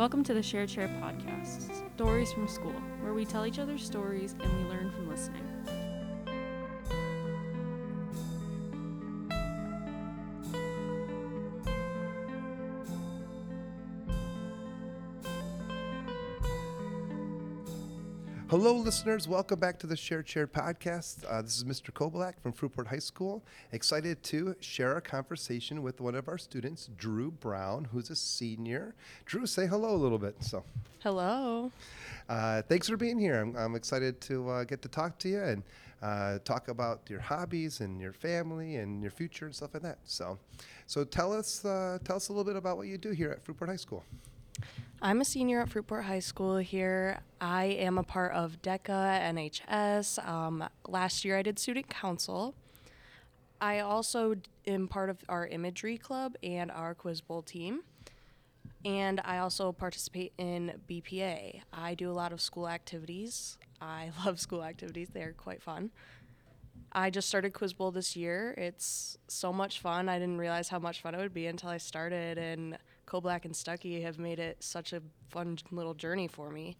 Welcome to the Share Chair podcast, Stories from School, where we tell each other stories and we learn from listening. Hello, listeners. Welcome back to the Share Chair podcast. Uh, this is Mr. Kobalak from Fruitport High School. Excited to share a conversation with one of our students, Drew Brown, who's a senior. Drew, say hello a little bit. So, Hello. uh, thanks for being here. I'm, I'm excited to uh, get to talk to you and uh, talk about your hobbies and your family and your future and stuff like that. So, so tell us, uh, tell us a little bit about what you do here at Fruitport High School. I'm a senior at Fruitport High School here. I am a part of DECA, NHS. Um, last year I did student council. I also am part of our imagery club and our quiz bowl team. And I also participate in BPA. I do a lot of school activities. I love school activities, they're quite fun. I just started Quiz Bowl this year. It's so much fun. I didn't realize how much fun it would be until I started, and Koblack and Stuckey have made it such a fun little journey for me.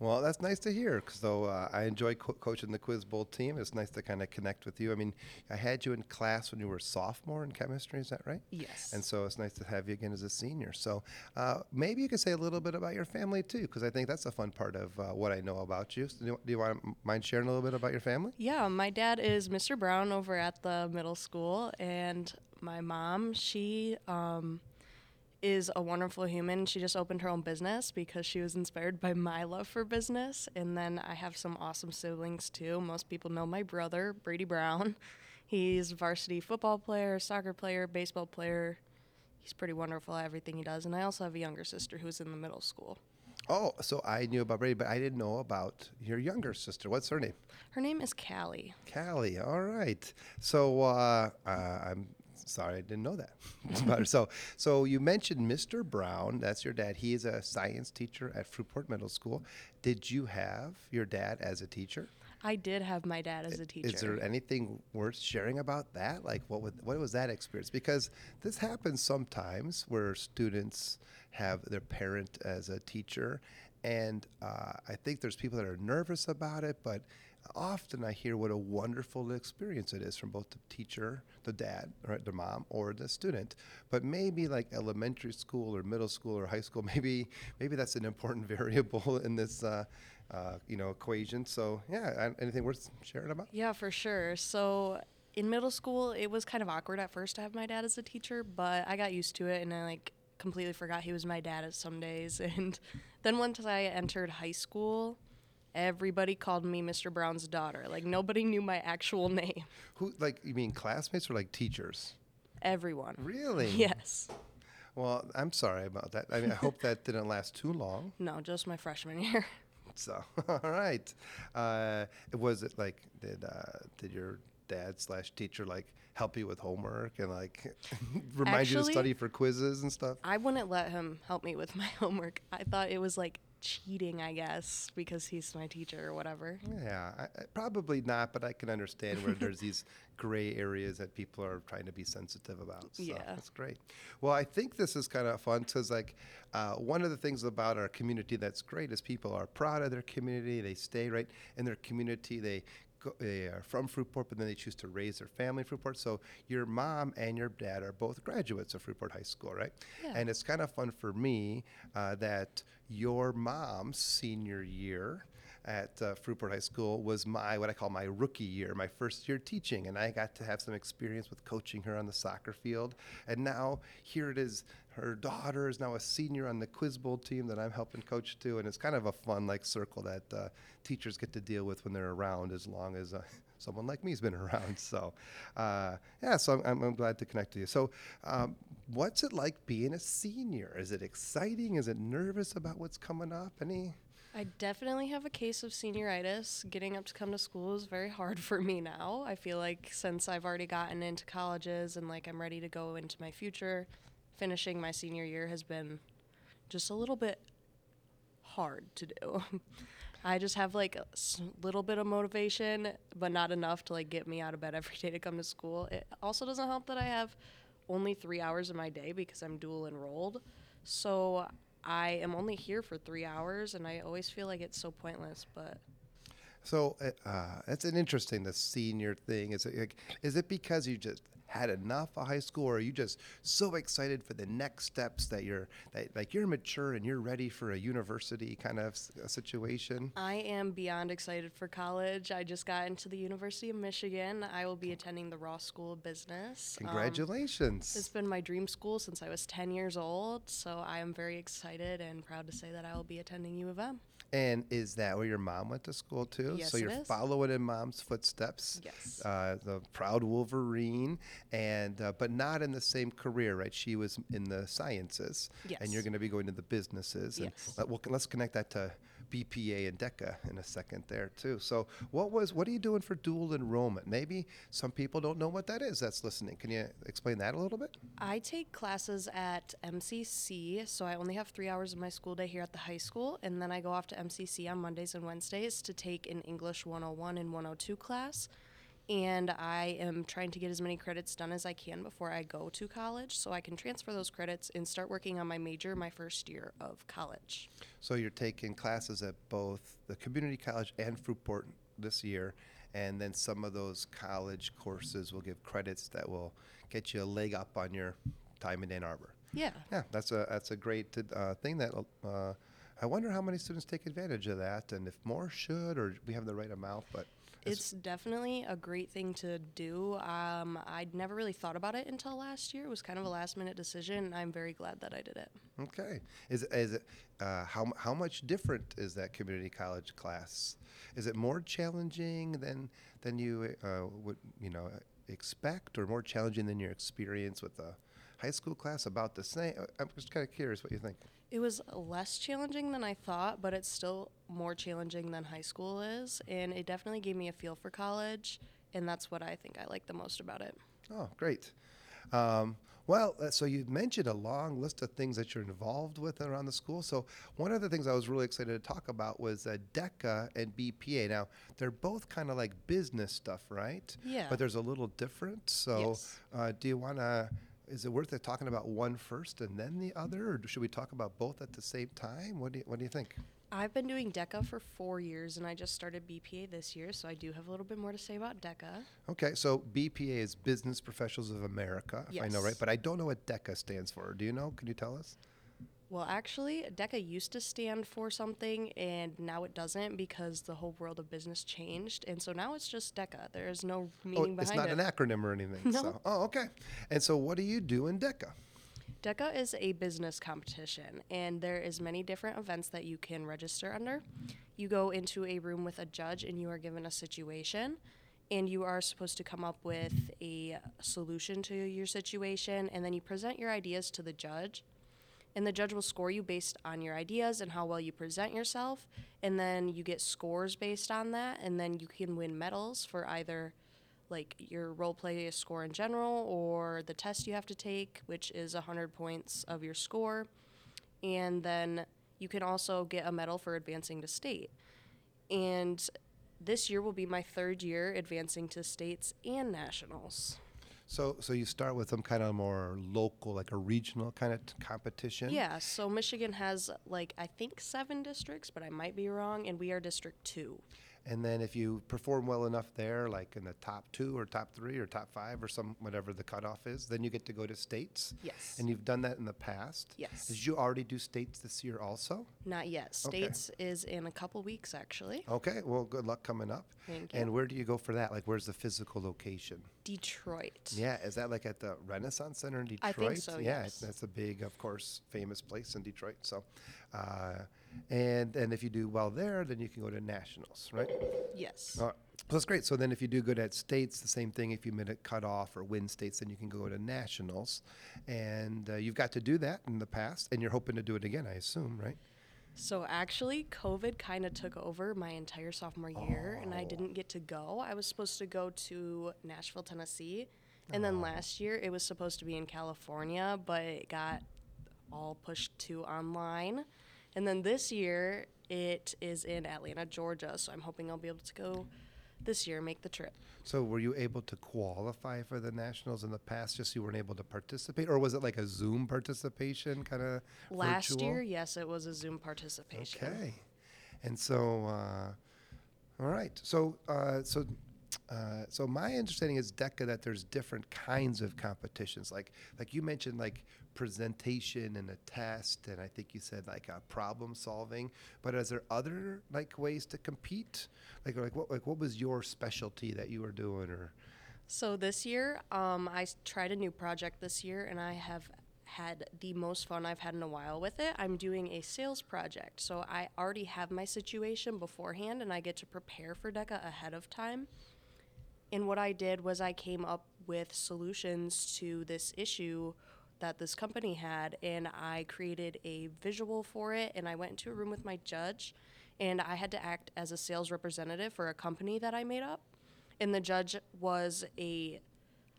Well, that's nice to hear. Because though uh, I enjoy co- coaching the Quiz Bowl team, it's nice to kind of connect with you. I mean, I had you in class when you were a sophomore in chemistry. Is that right? Yes. And so it's nice to have you again as a senior. So uh, maybe you could say a little bit about your family too, because I think that's a fun part of uh, what I know about you. So do you, do you want to mind sharing a little bit about your family? yeah, my dad is Mr. Brown over at the middle school, and my mom, she um, is a wonderful human. She just opened her own business because she was inspired by my love for business. And then I have some awesome siblings too. Most people know my brother, Brady Brown. He's a varsity football player, soccer player, baseball player. He's pretty wonderful at everything he does. And I also have a younger sister who's in the middle school. Oh, so I knew about Brady, but I didn't know about your younger sister. What's her name? Her name is Callie. Callie. All right. So uh, uh, I'm sorry I didn't know that. So so you mentioned Mr. Brown. That's your dad. He is a science teacher at Fruitport Middle School. Did you have your dad as a teacher? I did have my dad as a teacher. Is there anything worth sharing about that? Like what would, what was that experience? Because this happens sometimes where students have their parent as a teacher, and uh, I think there's people that are nervous about it, but often I hear what a wonderful experience it is from both the teacher, the dad, or the mom, or the student. But maybe like elementary school or middle school or high school, maybe maybe that's an important variable in this. Uh, uh, you know, equation. So, yeah, anything worth sharing about? Yeah, for sure. So in middle school, it was kind of awkward at first to have my dad as a teacher, but I got used to it and I like completely forgot he was my dad at some days. And then once I entered high school, everybody called me Mr. Brown's daughter. Like nobody knew my actual name. Who, like, you mean classmates or like teachers? Everyone. Really? Yes. Well, I'm sorry about that. I mean, I hope that didn't last too long. No, just my freshman year. So, all right. Uh, was it like did uh, did your dad slash teacher like help you with homework and like remind you to study for quizzes and stuff? I wouldn't let him help me with my homework. I thought it was like cheating, I guess, because he's my teacher or whatever. Yeah, I, I, probably not, but I can understand where there's these gray areas that people are trying to be sensitive about. So Yeah. that's great. Well, I think this is kind of fun because, like, uh, one of the things about our community that's great is people are proud of their community. They stay right in their community. They go, they are from Fruitport, but then they choose to raise their family in Fruitport. So your mom and your dad are both graduates of Fruitport High School, right? Yeah. And it's kind of fun for me uh, that your mom's senior year at uh, Fruitport High School was my what I call my rookie year, my first year teaching, and I got to have some experience with coaching her on the soccer field. And now here it is, her daughter is now a senior on the Quiz Bowl team that I'm helping coach too, and it's kind of a fun like circle that uh, teachers get to deal with when they're around, as long as. Uh, Someone like me's been around, so uh, yeah. So I'm, I'm glad to connect to you. So, um, what's it like being a senior? Is it exciting? Is it nervous about what's coming up? Any? I definitely have a case of senioritis. Getting up to come to school is very hard for me now. I feel like since I've already gotten into colleges and like I'm ready to go into my future, finishing my senior year has been just a little bit hard to do. I just have like a little bit of motivation, but not enough to like get me out of bed every day to come to school. It also doesn't help that I have only three hours in my day because I'm dual enrolled. So I am only here for three hours, and I always feel like it's so pointless. But So uh, uh, it's an interesting the senior thing. Is it like, is it because you just had enough of high school, or are you just so excited for the next steps that you're that like you're mature and you're ready for a university kind of s- situation? I am beyond excited for college. I just got into the University of Michigan. I will be attending the Ross School of Business. Um, Congratulations! it's been my dream school since I was 10 years old, so I am very excited and proud to say that I will be attending U of M. and is that where your mom went to school too? Yes, so you're is. following in mom's footsteps. Yes. Uh, the proud Wolverine, and uh, but not in the same career, right? She was in the sciences, and you're going to be going to the businesses. And Yes. let, well, let's connect that to BPA and DECA in a second there too. So, what was what are you doing for dual enrollment? Maybe some people don't know what that is. That's listening. Can you explain that a little bit? I take classes at MCC, so I only have three hours of my school day here at the high school, and then I go off to MCC on Mondays and Wednesdays to take an English 101 and 102 class. And I am trying to get as many credits done as I can before I go to college so I can transfer those credits and start working on my major my first year of college. So you're taking classes at both the community college and Fruitport this year, and then some of those college courses will give credits that will get you a leg up on your time in Ann Arbor. Yeah. Yeah, that's a that's a great uh, thing. That uh, I wonder how many students take advantage of that, and if more should, or we have the right amount. But It's definitely a great thing to do. Um, I'd never really thought about it until last year. It was kind of a last minute decision, and I'm very glad that I did it. Okay. Is is it uh, how how much different is that community college class? Is it more challenging than than you uh, would you know expect, or more challenging than your experience with the high school class? About the same. Uh, I'm just kind of curious what you think. It was less challenging than I thought, but it's still more challenging than high school is. And it definitely gave me a feel for college. And that's what I think I like the most about it. Oh, great. Um, well, uh, so you mentioned a long list of things that you're involved with around the school. So one of the things I was really excited to talk about was uh, DECA and BPA. Now they're both kind of like business stuff, right? Yeah. But there's a little difference. So Yes. uh, do you want to? Is it worth it talking about one first and then the other, or should we talk about both at the same time? What do you, What do you think? I've been doing DECA for four years, and I just started BPA this year, so I do have a little bit more to say about DECA. Okay, so BPA is Business Professionals of America, if I know right, but I don't know what DECA stands for. Do you know? Can you tell us? Well, actually, DECA used to stand for something, and now it doesn't because the whole world of business changed. And so now it's just DECA. There is no oh, meaning oh, behind it. it's not it. an acronym or anything. No. So, oh, okay. And so, what do you do in DECA? DECA is a business competition, and there is many different events that you can register under. You go into a room with a judge, and you are given a situation, and you are supposed to come up with a solution to your situation, and then you present your ideas to the judge. And the judge will score you based on your ideas and how well you present yourself. And then you get scores based on that. And then you can win medals for either like your role play score in general or the test you have to take, which is 100 points of your score. And then you can also get a medal for advancing to state. And this year will be my third year advancing to states and nationals. So, so you start with some kind of more local, like a regional kind of t- competition. Yeah, so Michigan has like I think seven districts, but I might be wrong, and we are District Two. And then if you perform well enough there, like in the top two or top three or top five or some whatever the cutoff is, then you get to go to states. Yes. And you've done that in the past. Yes. Did you already do states this year also? Not yet. Okay. States is in a couple weeks actually. Okay. Well, good luck coming up. Thank you. And where do you go for that? Like, where's the physical location? Detroit. Yeah, is that like at the Renaissance Center in Detroit? I think so, Yeah, yes. that's a big, of course, famous place in Detroit. So, uh, and and if you do well there, then you can go to nationals, right? Yes. All right. So that's great. So then, if you do good at states, the same thing. If you made a cut off or win states, then you can go to nationals, and uh, you've got to do that in the past, and you're hoping to do it again, I assume, right? So actually, COVID kind of took over my entire sophomore year, and I didn't get to go. I was supposed to go to Nashville, Tennessee, and then last year it was supposed to be in California, but it got all pushed to online. And then this year it is in Atlanta, Georgia. So I'm hoping I'll be able to go this year make the trip. So were you able to qualify for the nationals in the past? Just you weren't able to participate, or was it like a Zoom participation kind of? Last year, yes, it was a Zoom participation. Okay, and so, uh, all right. So, uh, so, uh, so my understanding is DECA that there's different kinds of competitions. Like, like you mentioned, like presentation and a test, and I think you said like problem solving. But is there other like ways to compete? Like, like what, like what was your specialty that you were doing, or? So this year, um, I tried a new project this year, and I have had the most fun I've had in a while with it. I'm doing a sales project, so I already have my situation beforehand, and I get to prepare for DECA ahead of time. And what I did was I came up with solutions to this issue that this company had, and I created a visual for it. And I went into a room with my judge, and I had to act as a sales representative for a company that I made up. And the judge was a,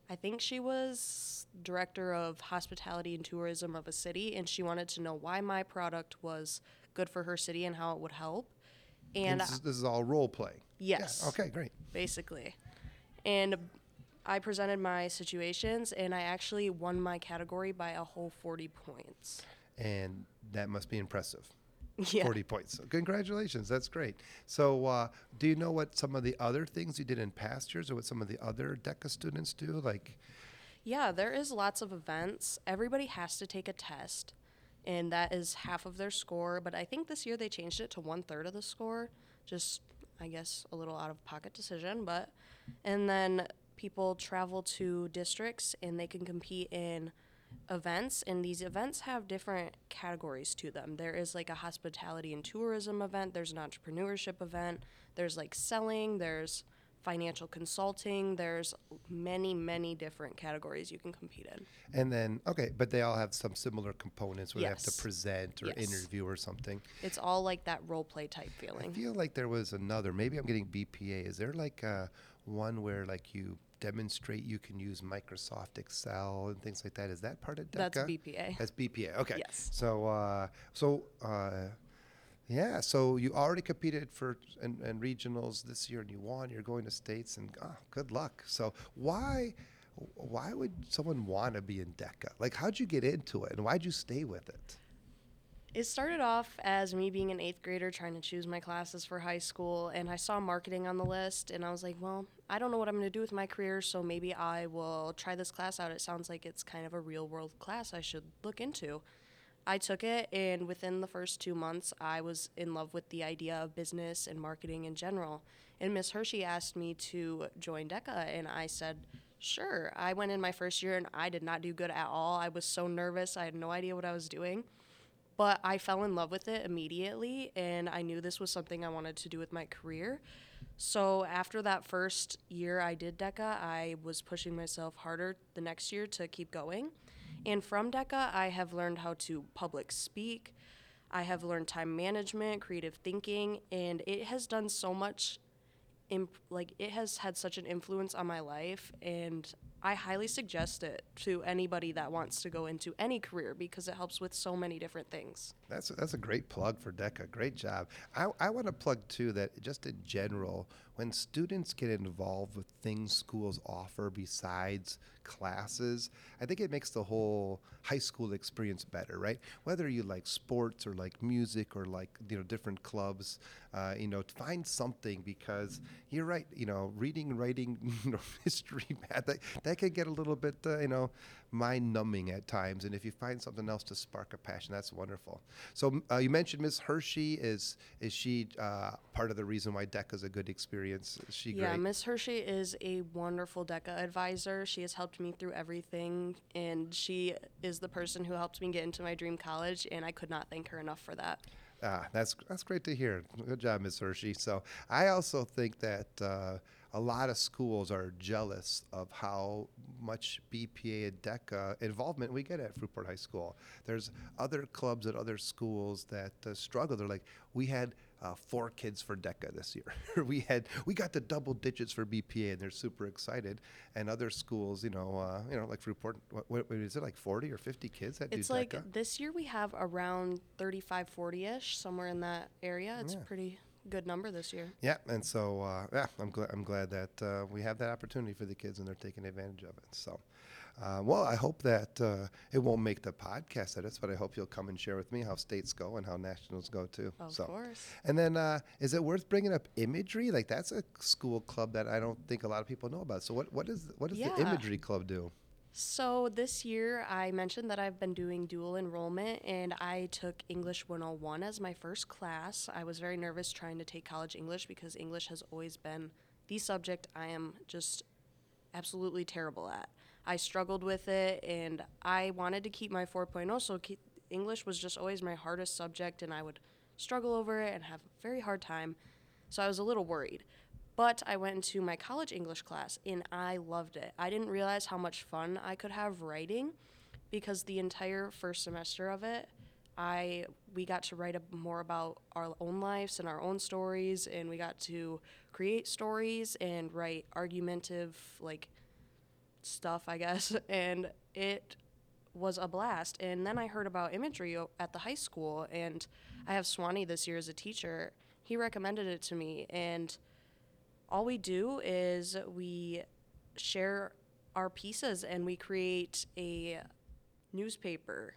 I think she was director of hospitality and tourism of a city, and she wanted to know why my product was good for her city and how it would help. And this, is, this is all role play. Yes. Yeah. Okay. Great. basically. And I presented my situations, and I actually won my category by a whole 40 points. And that must be impressive. Yeah. 40 points. So congratulations. That's great. So, uh, do you know what some of the other things you did in past years or what some of the other DECA students do? Like, Yeah, there is lots of events. Everybody has to take a test, and that is half of their score. But I think this year they changed it to one third of the score. Just, I guess, a little out of pocket decision. But, and then people travel to districts and they can compete in events. And these events have different categories to them. There is like a hospitality and tourism event, there's an entrepreneurship event, there's like selling, there's financial consulting. There's many, many different categories you can compete in. and then, okay, but they all have some similar components where they have to present or Yes. interview or something. It's all like that role play type feeling. I feel like there was another, maybe I'm getting BPA. Is there like uh, one where like you demonstrate you can use Microsoft Excel and things like that? Is that part of DECA? That's BPA. That's BPA. Okay. Yes. So, uh, so uh, yeah. So you already competed for and, and regionals this year, and you won. You're going to states, and oh, good luck. So why, why would someone want to be in DECA? Like, how'd you get into it, and why'd you stay with it? It started off as me being an eighth grader trying to choose my classes for high school, and I saw marketing on the list, and I was like, well, I don't know what I'm going to do with my career, so maybe I will try this class out. It sounds like it's kind of a real world class I should look into. I took it, and within the first two months, I was in love with the idea of business and marketing in general. And Miss Hershey asked me to join DECA, and I said, sure. I went in my first year, and I did not do good at all. I was so nervous, I had no idea what I was doing but I fell in love with it immediately and I knew this was something I wanted to do with my career. So after that first year I did DECA, I was pushing myself harder the next year to keep going. And from DECA, I have learned how to public speak. I have learned time management, creative thinking, and it has done so much imp- like it has had such an influence on my life and I highly suggest it to anybody that wants to go into any career because it helps with so many different things. That's that's a great plug for DECA. Great job. I, I want to plug too that just in general, when students get involved with things schools offer besides classes, I think it makes the whole high school experience better, right? Whether you like sports or like music or like you know different clubs, uh, you know, find something because you're right. You know, reading, writing, history, math, that can get a little bit uh, you know mind numbing at times. And if you find something else to spark a passion, that's wonderful. So uh, you mentioned Miss Hershey. Is is she uh, part of the reason why DECA is a good experience? Is she Yeah? Miss Hershey is a wonderful DECA advisor. She has helped me through everything, and she is the person who helped me get into my dream college, and I could not thank her enough for that. Ah, that's that's great to hear. Good job, Ms. Hershey. So I also think that uh, a lot of schools are jealous of how much BPA and DECA involvement we get at Fruitport High School. There's other clubs at other schools that uh, struggle. They're like, we had uh, four kids for DECA this year. we had we got the double digits for BPA, and they're super excited. And other schools, you know, uh, you know, like Fruitport, what, what is it like 40 or 50 kids that It's do like DECA? this year we have around 35, 40 ish, somewhere in that area. It's Yeah. pretty good number this year. Yeah, and so uh, yeah, I'm glad I'm glad that uh, we have that opportunity for the kids and they're taking advantage of it. So, uh, well, I hope that uh, it won't make the podcast edits, but I hope you'll come and share with me how states go and how nationals go too. Of so, course. and then uh, is it worth bringing up imagery? Like that's a school club that I don't think a lot of people know about. So what what is what does the imagery club do? So this year, I mentioned that I've been doing dual enrollment, and I took English 101 as my first class. I was very nervous trying to take college English because English has always been the subject I am just absolutely terrible at. I struggled with it, and I wanted to keep my 4.0, so English was just always my hardest subject, and I would struggle over it and have a very hard time. So I was a little worried. But I went into my college English class and I loved it. I didn't realize how much fun I could have writing because the entire first semester of it, I we got to write more about our own lives and our own stories and we got to create stories and write argumentative like stuff, I guess, and it was a blast. And then I heard about imagery at the high school, and I have Swanee this year as a teacher. He recommended it to me, and all we do is we share our pieces and we create a newspaper.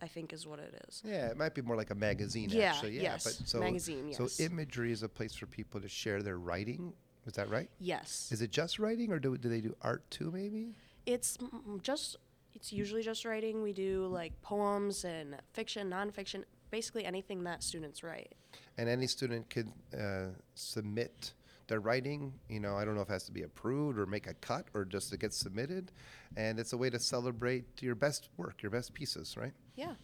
I think is what it is. Yeah, it might be more like a magazine Yeah, actually. Yeah, yes, but so magazine, so imagery is a place for people to share their writing. Is that right? Yes, Is it just writing, or do do they do art too? Maybe. it's just it's usually just writing. We do like poems and fiction, nonfiction, basically anything that students write. And any student could uh, submit their writing. You know, I don't know if it has to be approved or make a cut or just to get submitted. And it's a way to celebrate your best work, your best pieces, right? Yeah.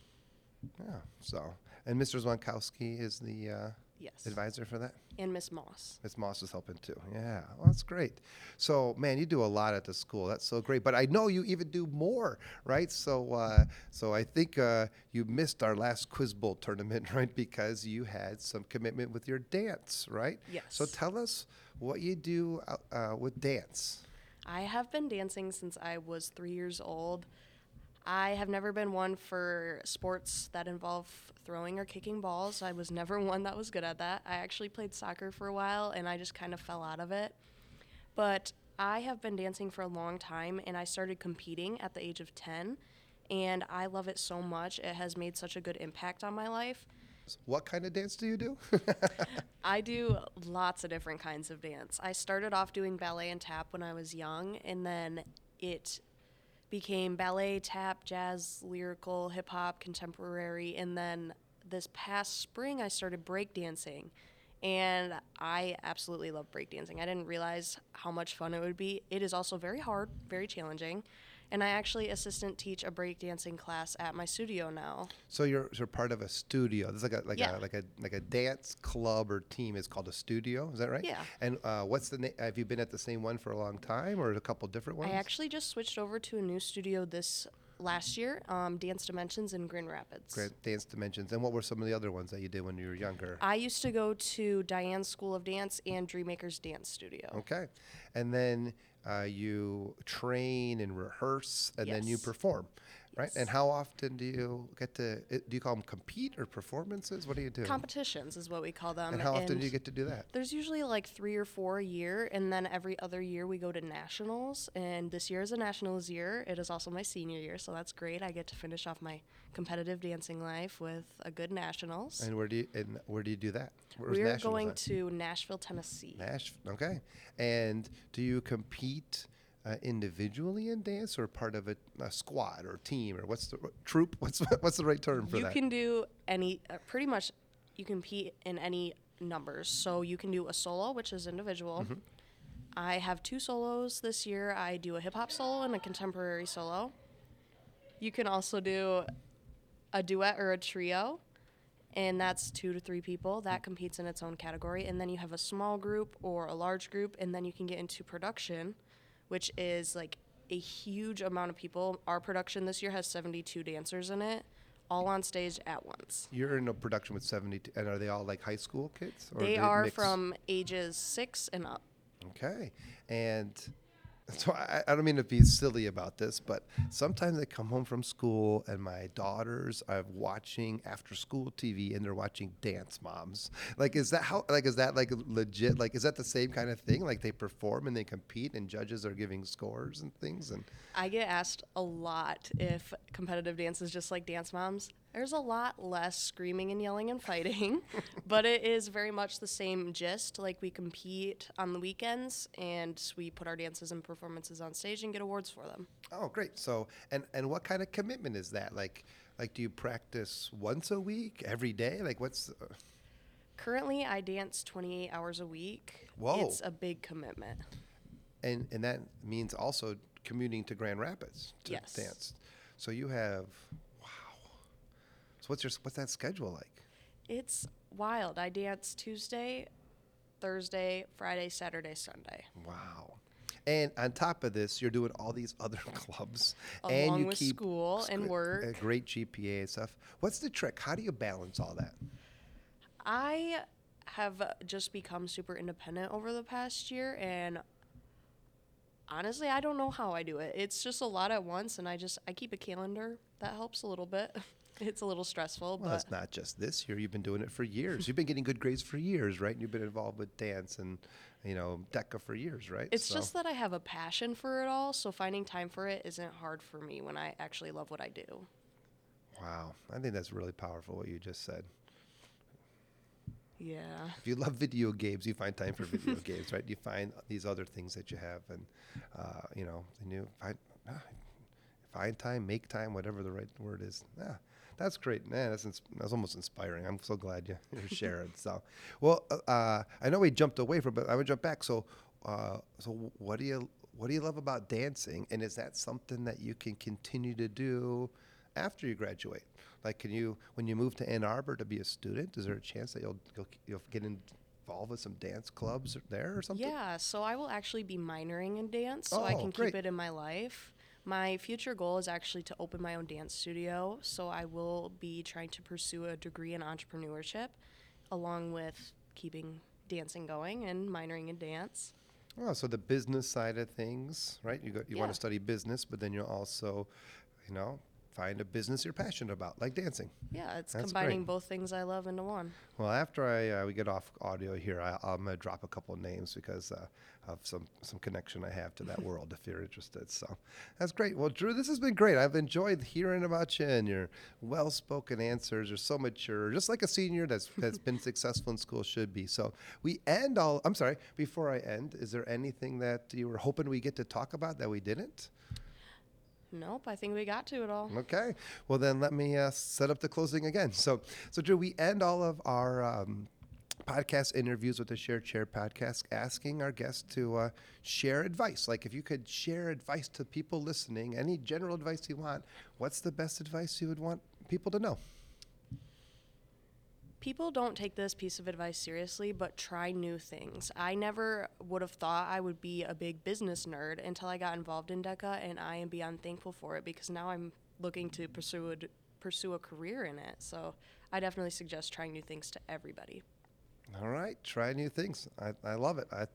Yeah. So, and Mr. Zwankowski is the uh, Yes. advisor for that. And Miss Moss. Miss Moss is helping too. Yeah, well, that's great. So, man, you do a lot at the school. That's so great. But I know you even do more, right? So, uh, so I think uh, you missed our last Quiz Bowl tournament, right? Because you had some commitment with your dance, right? Yes. So, tell us what you do uh, uh, with dance. I have been dancing since I was three years old. I have never been one for sports that involve throwing or kicking balls. I was never one that was good at that. I actually played soccer for a while and I just kind of fell out of it. But I have been dancing for a long time and I started competing at the age of 10 and I love it so much. It has made such a good impact on my life. What kind of dance do you do? I do lots of different kinds of dance. I started off doing ballet and tap when I was young, and then it became ballet, tap, jazz, lyrical, hip hop, contemporary, and then this past spring I started breakdancing. And I absolutely love breakdancing. I didn't realize how much fun it would be. It is also very hard, very challenging. And I actually assistant teach a breakdancing class at my studio now. so you're, you're part of a studio. There's like a like Yeah. a like a like a dance club or team is called a studio. Is that right? Yeah. And uh, what's the name? Have you been at the same one for a long time, or a couple different ones? I actually just switched over to a new studio this last year, um, Dance Dimensions in Grand Rapids. Great dance dimensions. And what were some of the other ones that you did when you were younger? I used to go to Diane's School of Dance and Dreammakers Dance Studio. Okay. And then uh, you train and rehearse, and then you perform, right? And how often do you get to? Do you call them compete or performances? What do you do? Competitions is what we call them. and how often do you get to do that? There's usually like three or four a year, and then every other year we go to nationals. And this year is a nationals year. It is also my senior year, so that's great. I get to finish off my competitive dancing life with a good nationals. And where do you and where do you do that? We're going at? to Nashville, Tennessee. Nash. Okay. And do you compete uh, individually in dance, or part of a, a squad or team, or what's the troop? What's what's the right term for you that? You can do any uh, pretty much you compete in any numbers. So you can do a solo which is individual. Mm-hmm. i have two solos this year. I do a hip-hop solo and a contemporary solo. You can also do a duet or a trio and that's two to three people. That competes in its own category. And then you have a small group or a large group and then you can get into production which is like a huge amount of people our production this year has 72 dancers in it all on stage at once You're in a production with 72, and are they all like high school kids? Or they do are mix? from ages six and up Okay. And So I, I don't mean to be silly about this, but sometimes I come home from school and my daughters are watching after school TV and they're watching Dance Moms. Like, is that how? Like, is that like legit? Like, is that the same kind of thing? Like, they perform and they compete and judges are giving scores and things. And I get asked a lot if competitive dance is just like Dance Moms. There's a lot less screaming and yelling and fighting, but it is very much the same gist. Like we compete on the weekends and we put our dances and performances on stage and get awards for them. oh, great. So, and and what kind of commitment is that? Like, like do you practice once a week, every day? Like, what's uh, Currently, I dance 28 hours a week. Whoa. It's a big commitment. and and that means also commuting to Grand Rapids to Yes. dance. So you have. So what's your what's that schedule like? It's wild. I dance Tuesday, Thursday, Friday, Saturday, Sunday. Wow. And on top of this, you're doing all these other clubs, and Along you with keep school and work. Uh, a great GPA and stuff. What's the trick? How do you balance all that? I have just become super independent over the past year and honestly, I don't know how I do it. It's just a lot at once and I just I keep a calendar. That helps a little bit. It's a little stressful, Well, but it's not just this year. You've been doing it for years. You've been getting good grades for years, right? And you've been involved with dance and, you know, DECA for years, right? it's So- just that I have a passion for it all, so finding time for it isn't hard for me when I actually love what I do. Wow. I think that's really powerful what you just said. Yeah. If you love video games, you find time for video games, right? You find these other things that you have, and uh, you know, and you find ah, find time, make time, whatever the right word is. Yeah, that's great, man. That's ins- that's almost inspiring. I'm so glad you, you're sharing. so, well, uh, I know we jumped away from, but I would jump back. So, uh, so what do you what do you love about dancing, and is that something that you can continue to do after you graduate? Like, can you, when you move to Ann Arbor to be a student, is there a chance that you'll you'll, you'll get involved with some dance clubs there or something? Yeah, so I will actually be minoring in dance so I Oh, can great. keep it in my life. My future goal is actually to open my own dance studio, so I will be trying to pursue a degree in entrepreneurship along with keeping dancing going and minoring in dance. Oh, so the business side of things, right? You go, you want to study business, but then you're also, you know, find a business you're passionate about, like dancing. Yeah, it's That's combining great. both things I love into one. Well, after I uh, we get off audio here, I, I'm gonna drop a couple of names because uh, of some some connection I have to that world. If you're interested, so that's great. Well, Drew, this has been great. I've enjoyed hearing about you and your well-spoken answers. You're so mature, just like a senior that's that's been successful in school should be. So we end all. I'm sorry. Before I end, is there anything that you were hoping we get to talk about that we didn't? Nope, I think we got to it all. Okay. Well, then let me uh, set up the closing again. So, so Drew, we end all of our um, podcast interviews with the Share Chair podcast asking our guests to uh, share advice. Like, if you could share advice to people listening, any general advice you want, what's the best advice you would want people to know? People don't take this piece of advice seriously, but try new things. I never would have thought I would be a big business nerd until I got involved in DECA, and I am beyond thankful for it because now I'm looking to pursue a, pursue a career in it. So I definitely suggest trying new things to everybody. All right, try new things. I, I love it. I,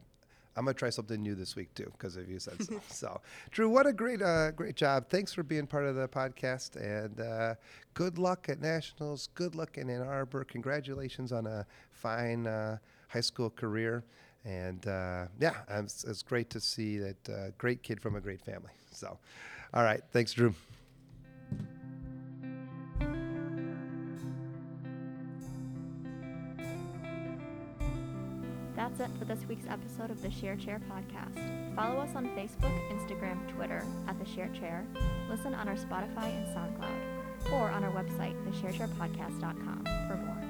I'm gonna try something new this week too because of you said so. so, Drew, what a great, uh, great job. Thanks for being part of the podcast, and uh, good luck at nationals. Good luck in Ann Arbor. Congratulations on a fine uh, high school career. And uh, yeah, it's, it's great to see that uh, great kid from a great family. So, all right, thanks, Drew. For this week's episode of the Share Chair podcast. Follow us on Facebook, Instagram, Twitter at the Share Chair. Listen on our Spotify and SoundCloud, or on our website, thesharechairpodcast.com, for more.